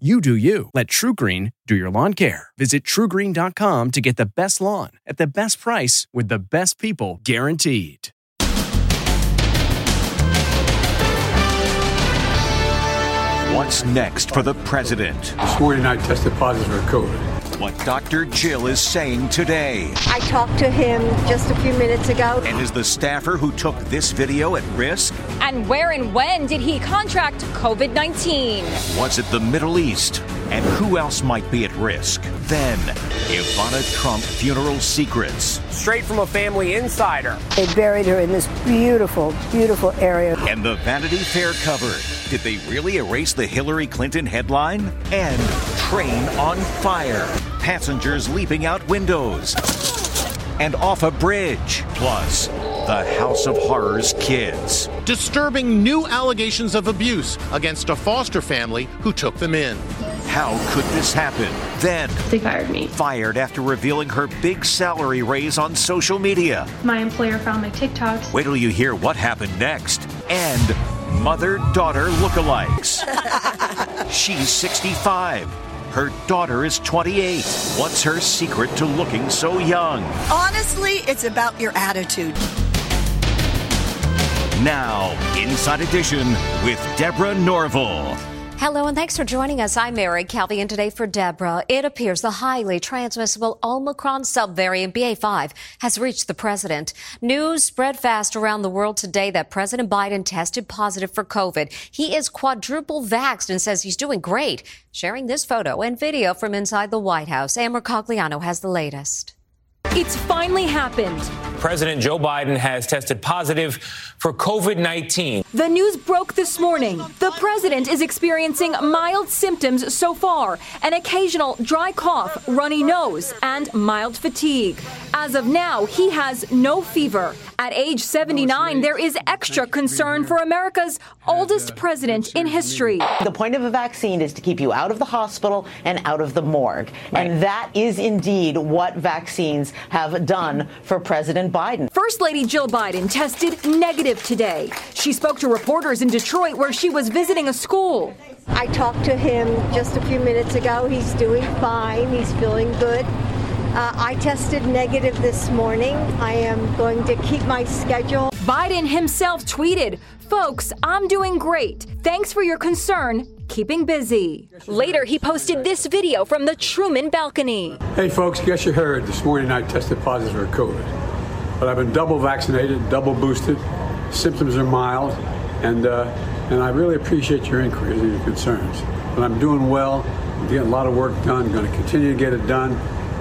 You do you. Let TruGreen do your lawn care. Visit trugreen.com to get the best lawn at the best price with the best people guaranteed. What's next for the president? This morning I tested positive for COVID. What Dr. Jill is saying today. I talked to him just a few minutes ago. And is the staffer who took this video at risk? And where and when did he contract COVID 19? Was it the Middle East? And who else might be at risk? Then, Ivana Trump funeral secrets. Straight from a family insider. They buried her in this beautiful, beautiful area. And the Vanity Fair cover. Did they really erase the Hillary Clinton headline? And train on fire. Passengers leaping out windows. And off a bridge. Plus, the House of Horrors kids. Disturbing new allegations of abuse against a foster family who took them in. How could this happen? Then, they fired me. Fired after revealing her big salary raise on social media. My employer found my TikToks. Wait till you hear what happened next. And mother daughter lookalikes. She's 65. Her daughter is 28. What's her secret to looking so young? Honestly, it's about your attitude. Now, Inside Edition with Deborah Norville. Hello and thanks for joining us. I'm Mary Calvi and today for Deborah. It appears the highly transmissible Omicron subvariant BA5 has reached the president. News spread fast around the world today that President Biden tested positive for COVID. He is quadruple vaxxed and says he's doing great. Sharing this photo and video from inside the White House, Ann Mercogliano has the latest. It's finally happened. President Joe Biden has tested positive for COVID 19. The news broke this morning. The president is experiencing mild symptoms so far an occasional dry cough, runny nose, and mild fatigue. As of now, he has no fever. At age 79, there is extra concern for America's oldest president in history. The point of a vaccine is to keep you out of the hospital and out of the morgue. Right. And that is indeed what vaccines have done for President Biden. First Lady Jill Biden tested negative today. She spoke to reporters in Detroit where she was visiting a school. I talked to him just a few minutes ago. He's doing fine. He's feeling good. Uh, I tested negative this morning. I am going to keep my schedule. Biden himself tweeted, Folks, I'm doing great. Thanks for your concern. Keeping busy. Later, he posted this video from the Truman balcony. Hey, folks, guess you heard this morning I tested positive for COVID. But I've been double vaccinated, double boosted. Symptoms are mild, and, uh, and I really appreciate your inquiries and your concerns. But I'm doing well, I'm getting a lot of work done, going to continue to get it done.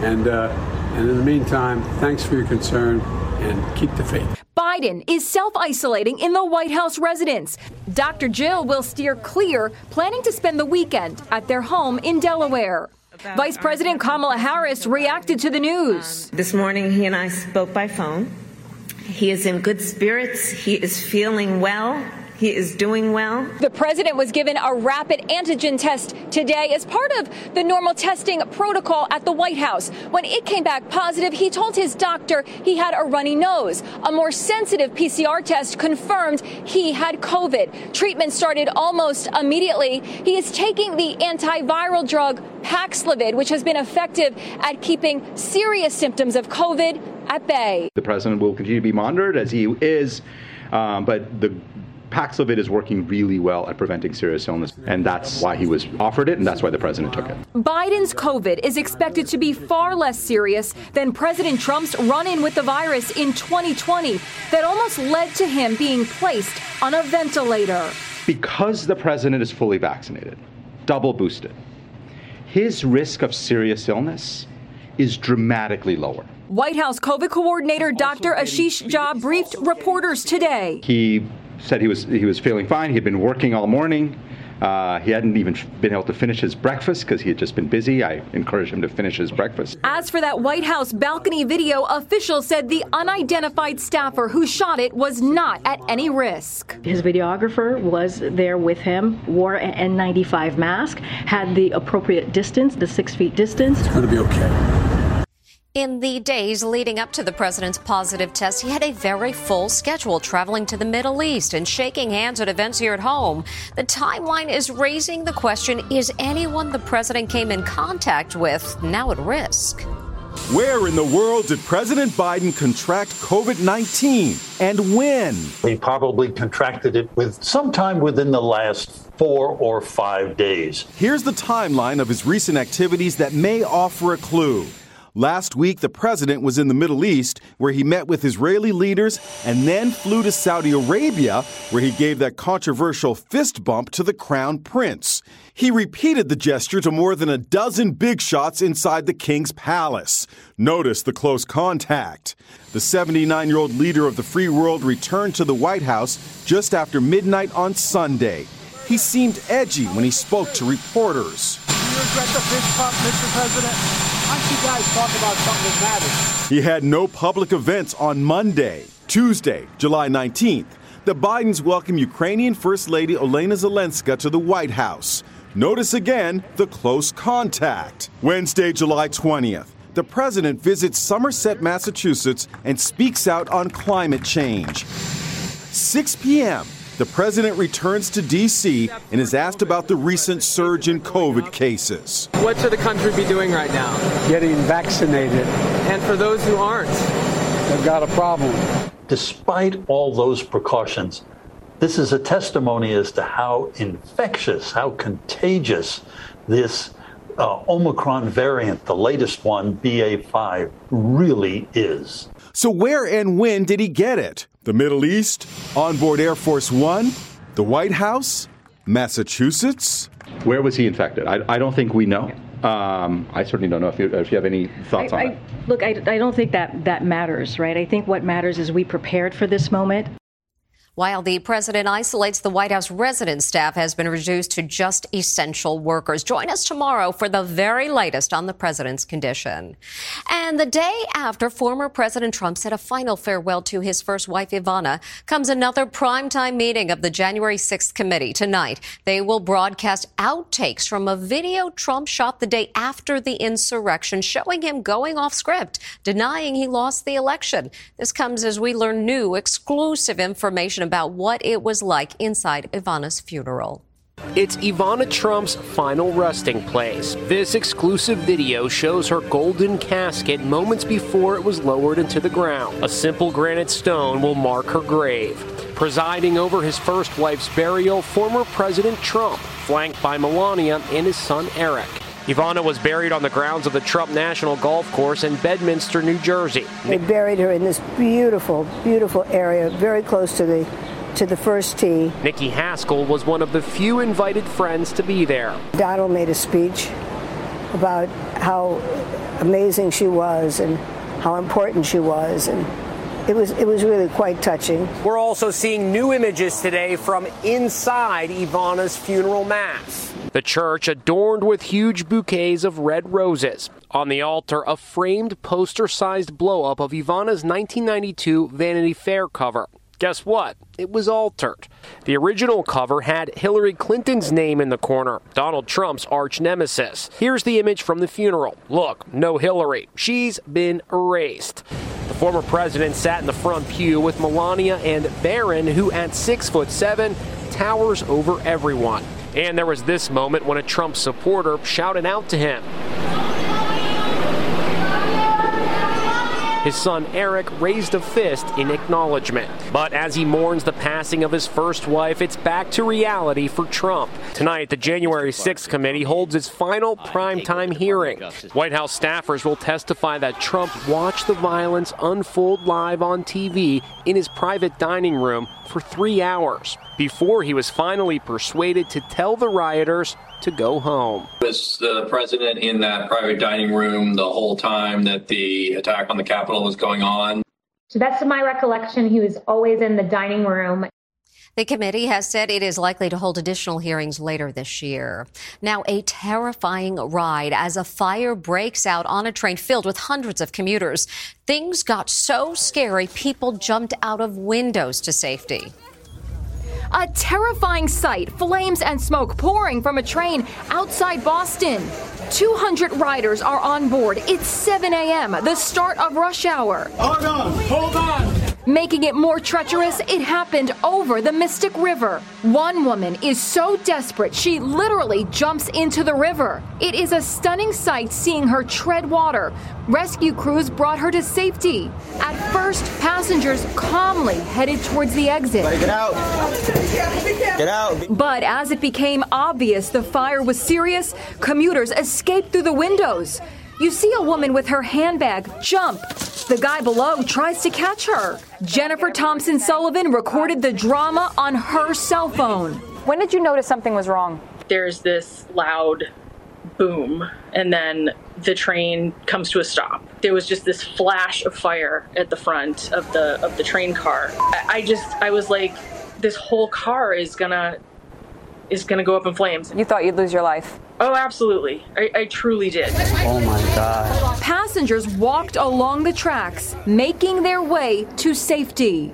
And, uh, and in the meantime, thanks for your concern and keep the faith. Biden is self isolating in the White House residence. Dr. Jill will steer clear, planning to spend the weekend at their home in Delaware. Vice President Kamala Harris reacted to the news. This morning, he and I spoke by phone. He is in good spirits, he is feeling well. He is doing well. The president was given a rapid antigen test today as part of the normal testing protocol at the White House. When it came back positive, he told his doctor he had a runny nose. A more sensitive PCR test confirmed he had COVID. Treatment started almost immediately. He is taking the antiviral drug Paxlovid, which has been effective at keeping serious symptoms of COVID at bay. The president will continue to be monitored as he is, um, but the Paxlovid is working really well at preventing serious illness, and that's why he was offered it, and that's why the president took it. Biden's COVID is expected to be far less serious than President Trump's run in with the virus in 2020 that almost led to him being placed on a ventilator. Because the president is fully vaccinated, double boosted, his risk of serious illness is dramatically lower. White House COVID coordinator Dr. Ashish Jha briefed reporters today. He said he was he was feeling fine. He had been working all morning. Uh, he hadn't even been able to finish his breakfast because he had just been busy. I encouraged him to finish his breakfast. As for that White House balcony video, officials said the unidentified staffer who shot it was not at any risk. His videographer was there with him, wore an N95 mask, had the appropriate distance, the six feet distance. It's going to be okay. In the days leading up to the president's positive test, he had a very full schedule traveling to the Middle East and shaking hands at events here at home. The timeline is raising the question is anyone the president came in contact with now at risk? Where in the world did President Biden contract COVID 19 and when? He probably contracted it with sometime within the last four or five days. Here's the timeline of his recent activities that may offer a clue. Last week, the president was in the Middle East, where he met with Israeli leaders and then flew to Saudi Arabia, where he gave that controversial fist bump to the crown prince. He repeated the gesture to more than a dozen big shots inside the king's palace. Notice the close contact. The 79 year old leader of the free world returned to the White House just after midnight on Sunday. He seemed edgy when he spoke to reporters. Do you regret the fist bump, Mr. President? Don't you guys talk about something that matters? He had no public events on Monday, Tuesday, July 19th. The Bidens welcome Ukrainian First Lady Olena Zelenska to the White House. Notice again the close contact. Wednesday, July 20th. The president visits Somerset, Massachusetts, and speaks out on climate change. 6 p.m the president returns to D.C. and is asked about the recent surge in COVID cases. What should the country be doing right now? Getting vaccinated. And for those who aren't, they've got a problem. Despite all those precautions, this is a testimony as to how infectious, how contagious this uh, Omicron variant, the latest one, BA5, really is. So, where and when did he get it? The Middle East? Onboard Air Force One? The White House? Massachusetts? Where was he infected? I, I don't think we know. Um, I certainly don't know if you, if you have any thoughts I, on I, that. Look, I, I don't think that that matters, right? I think what matters is we prepared for this moment. While the president isolates, the White House resident staff has been reduced to just essential workers. Join us tomorrow for the very latest on the president's condition. And the day after former President Trump said a final farewell to his first wife, Ivana, comes another primetime meeting of the January 6th committee. Tonight, they will broadcast outtakes from a video Trump shot the day after the insurrection, showing him going off script, denying he lost the election. This comes as we learn new exclusive information about what it was like inside Ivana's funeral. It's Ivana Trump's final resting place. This exclusive video shows her golden casket moments before it was lowered into the ground. A simple granite stone will mark her grave. Presiding over his first wife's burial, former President Trump, flanked by Melania and his son Eric. Ivana was buried on the grounds of the Trump National Golf Course in Bedminster, New Jersey. They buried her in this beautiful, beautiful area, very close to the to the first tee. Nikki Haskell was one of the few invited friends to be there. Donald made a speech about how amazing she was and how important she was and it was it was really quite touching. We're also seeing new images today from inside Ivana's funeral mass. The church adorned with huge bouquets of red roses. On the altar, a framed poster-sized blow-up of Ivana's 1992 Vanity Fair cover. Guess what? It was altered. The original cover had Hillary Clinton's name in the corner, Donald Trump's arch nemesis. Here's the image from the funeral. Look, no Hillary. She's been erased. The former president sat in the front pew with Melania and Barron, who at six foot seven towers over everyone. And there was this moment when a Trump supporter shouted out to him. His son Eric raised a fist in acknowledgement. But as he mourns the passing of his first wife, it's back to reality for Trump. Tonight, the January 6th committee holds its final primetime hearing. White House staffers will testify that Trump watched the violence unfold live on TV in his private dining room for three hours before he was finally persuaded to tell the rioters to go home. Was the president in that private dining room the whole time that the attack on the Capitol was going on? So that's my recollection. He was always in the dining room. The committee has said it is likely to hold additional hearings later this year. Now, a terrifying ride as a fire breaks out on a train filled with hundreds of commuters. Things got so scary, people jumped out of windows to safety. A terrifying sight flames and smoke pouring from a train outside Boston. 200 riders are on board. It's 7 a.m., the start of rush hour. Hold on, hold on. Making it more treacherous, it happened over the Mystic River. One woman is so desperate she literally jumps into the river. It is a stunning sight seeing her tread water. Rescue crews brought her to safety. At first, passengers calmly headed towards the exit. Get out. Get out. But as it became obvious the fire was serious, commuters escaped through the windows. You see a woman with her handbag jump. The guy below tries to catch her. Jennifer Thompson Sullivan recorded the drama on her cell phone. When did you notice something was wrong? There's this loud boom, and then the train comes to a stop. There was just this flash of fire at the front of the of the train car. I, I just I was like, this whole car is gonna is gonna go up in flames. You thought you'd lose your life. Oh, absolutely. I, I truly did. Oh my God. Passengers walked along the tracks, making their way to safety.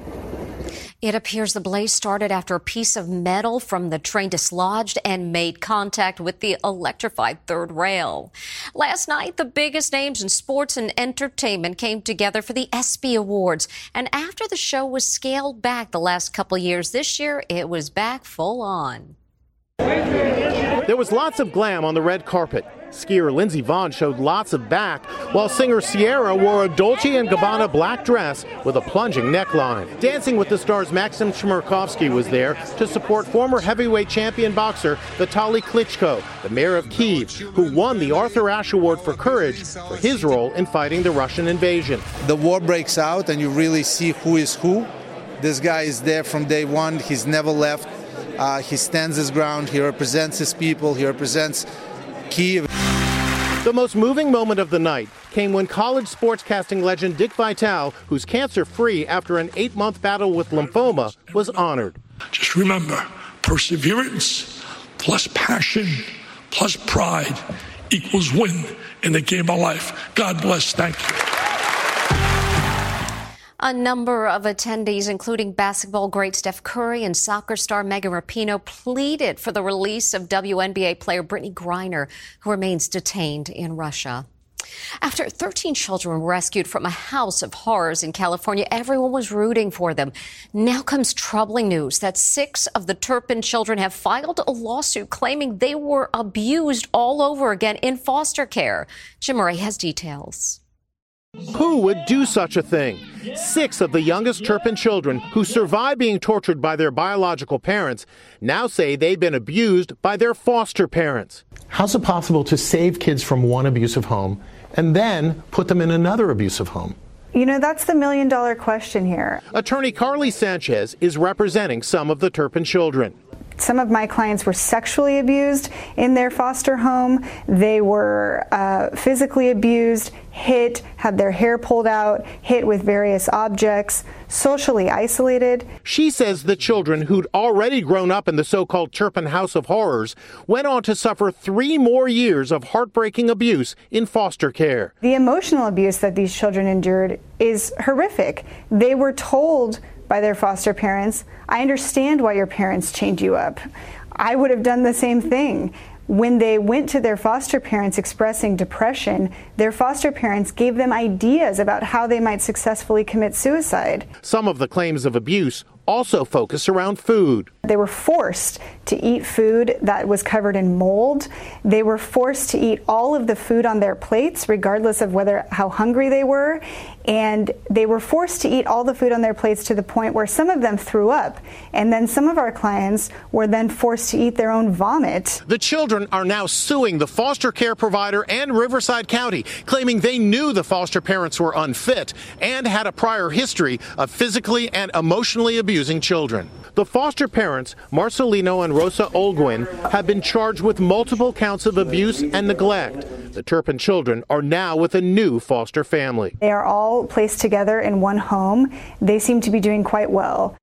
It appears the blaze started after a piece of metal from the train dislodged and made contact with the electrified third rail. Last night, the biggest names in sports and entertainment came together for the ESPY Awards. And after the show was scaled back the last couple years, this year it was back full on. There was lots of glam on the red carpet. Skier Lindsey Vonn showed lots of back, while singer Ciara wore a Dolce & Gabbana black dress with a plunging neckline. Dancing with the Stars' Maxim Chmerkovskiy was there to support former heavyweight champion boxer Vitaly Klitschko, the mayor of Kiev, who won the Arthur Ashe Award for Courage for his role in fighting the Russian invasion. The war breaks out and you really see who is who. This guy is there from day one. He's never left. Uh, he stands his ground. He represents his people. He represents Kiev. The most moving moment of the night came when college sportscasting legend Dick Vitale, who's cancer free after an eight month battle with lymphoma, was honored. Just remember perseverance plus passion plus pride equals win in the game of life. God bless. Thank you. A number of attendees, including basketball great Steph Curry and soccer star Megan Rapinoe, pleaded for the release of WNBA player Brittney Griner, who remains detained in Russia. After 13 children were rescued from a house of horrors in California, everyone was rooting for them. Now comes troubling news that six of the Turpin children have filed a lawsuit claiming they were abused all over again in foster care. Jim Moret has details. Who would do such a thing? Six of the youngest Turpin children who survived being tortured by their biological parents now say they've been abused by their foster parents. How's it possible to save kids from one abusive home and then put them in another abusive home? You know, that's the million dollar question here. Attorney Carly Sanchez is representing some of the Turpin children. Some of my clients were sexually abused in their foster home. They were uh, physically abused, hit, had their hair pulled out, hit with various objects, socially isolated. She says the children who'd already grown up in the so called Turpin House of Horrors went on to suffer three more years of heartbreaking abuse in foster care. The emotional abuse that these children endured is horrific. They were told by their foster parents, I understand why your parents chained you up. I would have done the same thing. When they went to their foster parents expressing depression, their foster parents gave them ideas about how they might successfully commit suicide. Some of the claims of abuse also focus around food. They were forced to eat food that was covered in mold. They were forced to eat all of the food on their plates, regardless of whether how hungry they were. And they were forced to eat all the food on their plates to the point where some of them threw up. And then some of our clients were then forced to eat their own vomit. The children are now suing the foster care provider and Riverside County, claiming they knew the foster parents were unfit and had a prior history of physically and emotionally abusing abusing children. The foster parents, Marcelino and Rosa Olguin, have been charged with multiple counts of abuse and neglect. The Turpin children are now with a new foster family. They are all placed together in one home. They seem to be doing quite well.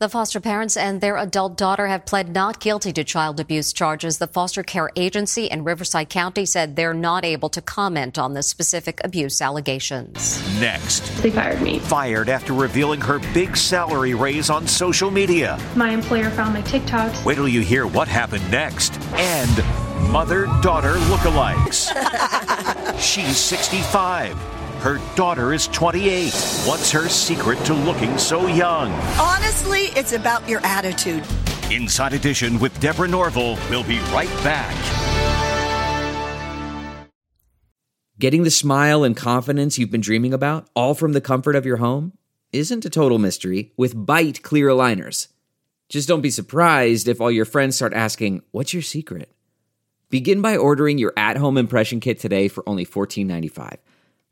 The foster parents and their adult daughter have pled not guilty to child abuse charges. The foster care agency in Riverside County said they're not able to comment on the specific abuse allegations. Next, They fired me. fired after revealing her big salary raise on social media. My employer found my TikToks. Wait till you hear what happened next. And mother daughter lookalikes. She's 65. Her daughter is 28. What's her secret to looking so young? Honestly, it's about your attitude. Inside Edition with Deborah Norville. We'll be right back. Getting the smile and confidence you've been dreaming about, all from the comfort of your home, isn't a total mystery with Byte clear aligners. Just don't be surprised if all your friends start asking, What's your secret? Begin by ordering your at home impression kit today for only $14.95.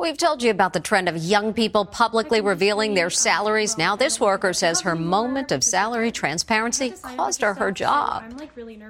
We've told you about the trend of young people publicly revealing their salaries. Now, this worker says her moment of salary transparency cost her her job.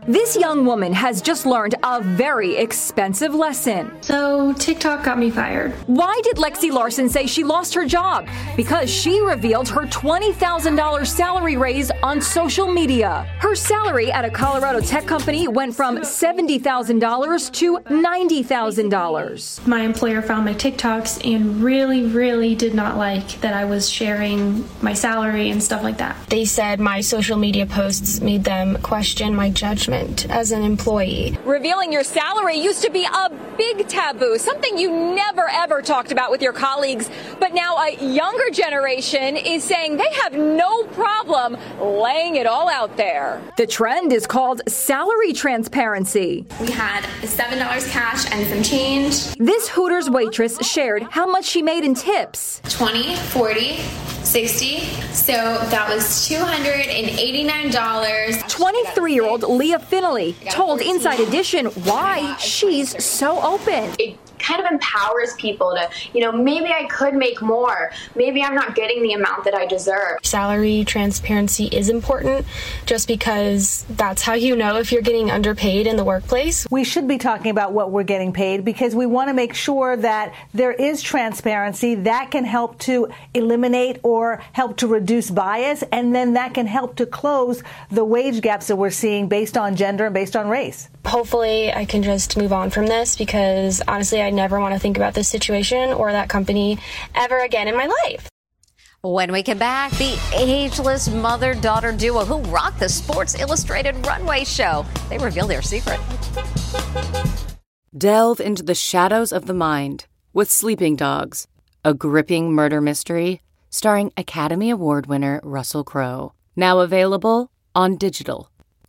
This young woman has just learned a very expensive lesson. So, TikTok got me fired. Why did Lexi Larson say she lost her job? Because she revealed her $20,000 salary raise on social media. Her salary at a Colorado tech company went from $70,000 to $90,000. My employer found my TikToks and really, really did not like that I was sharing my salary and stuff like that. They said my social media posts made them question my judgment as an employee. Revealing your salary used to be a big taboo, something you never ever talked about with your colleagues. But now a younger generation is saying they have no problem laying it all out there. The trend is called salary transparency. We had $7 cash and some change. This Hooters waitress shared how much she made in tips 20, 40, 60. So that was $289. 23 year old Leah Finley told Inside Edition why she's so open. It kind of empowers people to, you know, maybe I could make more. Maybe I'm not getting the amount that I deserve. Salary transparency is important just because that's how you know if you're getting underpaid in the workplace. We should be talking about what we're getting paid because we want to make sure that there is transparency that can help to eliminate or help to reduce bias, and then that can help to close the wage gaps that we're seeing based on gender and based on race. Hopefully, I can just move on from this because honestly, I never want to think about this situation or that company ever again in my life. When we come back, the ageless mother daughter duo who rocked the Sports Illustrated runway show. They reveal their secret. Delve into the shadows of the mind with Sleeping Dogs, a gripping murder mystery starring Academy Award winner Russell Crowe. Now available on digital.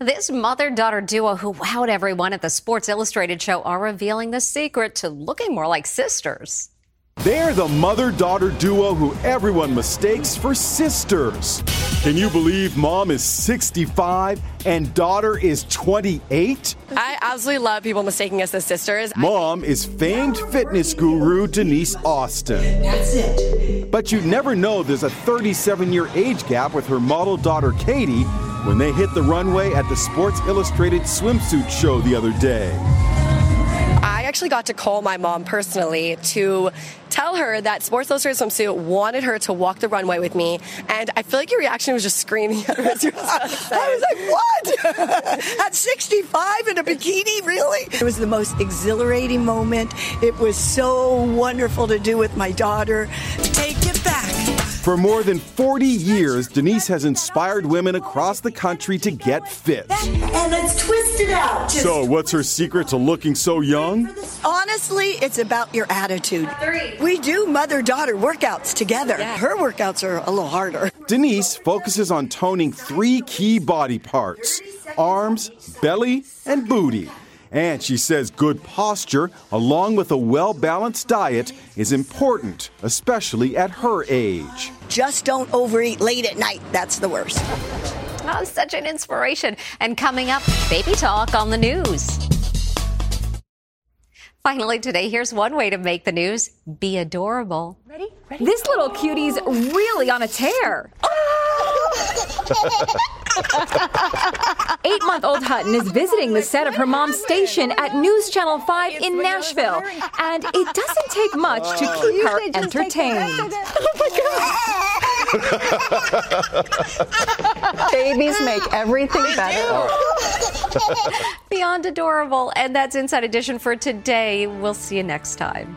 This mother daughter duo who wowed everyone at the Sports Illustrated show are revealing the secret to looking more like sisters. They're the mother daughter duo who everyone mistakes for sisters. Can you believe mom is 65 and daughter is 28? I absolutely love people mistaking us as sisters. Mom is famed fitness guru Denise Austin. That's it. But you'd never know there's a 37 year age gap with her model daughter Katie when they hit the runway at the Sports Illustrated swimsuit show the other day. I actually got to call my mom personally to tell her that Sports Illustrated swimsuit wanted her to walk the runway with me, and I feel like your reaction was just screaming at her. As you were I was like, what? At 65 in a bikini, really? It was the most exhilarating moment. It was so wonderful to do with my daughter. Take it back. For more than 40 years, Denise has inspired women across the country to get fit. And let's twist it out. So, what's her secret to looking so young? Honestly, it's about your attitude. We do mother daughter workouts together. Her workouts are a little harder. Denise focuses on toning three key body parts arms, belly, and booty. And she says good posture, along with a well balanced diet, is important, especially at her age. Just don't overeat late at night. That's the worst. Oh, such an inspiration. And coming up, baby talk on the news. Finally, today, here's one way to make the news be adorable. Ready? This little cutie's really on a tear. Eight month old Hutton is visiting the set of her mom's station at News Channel 5 in Nashville. And it doesn't take much to keep her entertained. Oh Babies make everything better. Beyond adorable. And that's Inside Edition for today. We'll see you next time.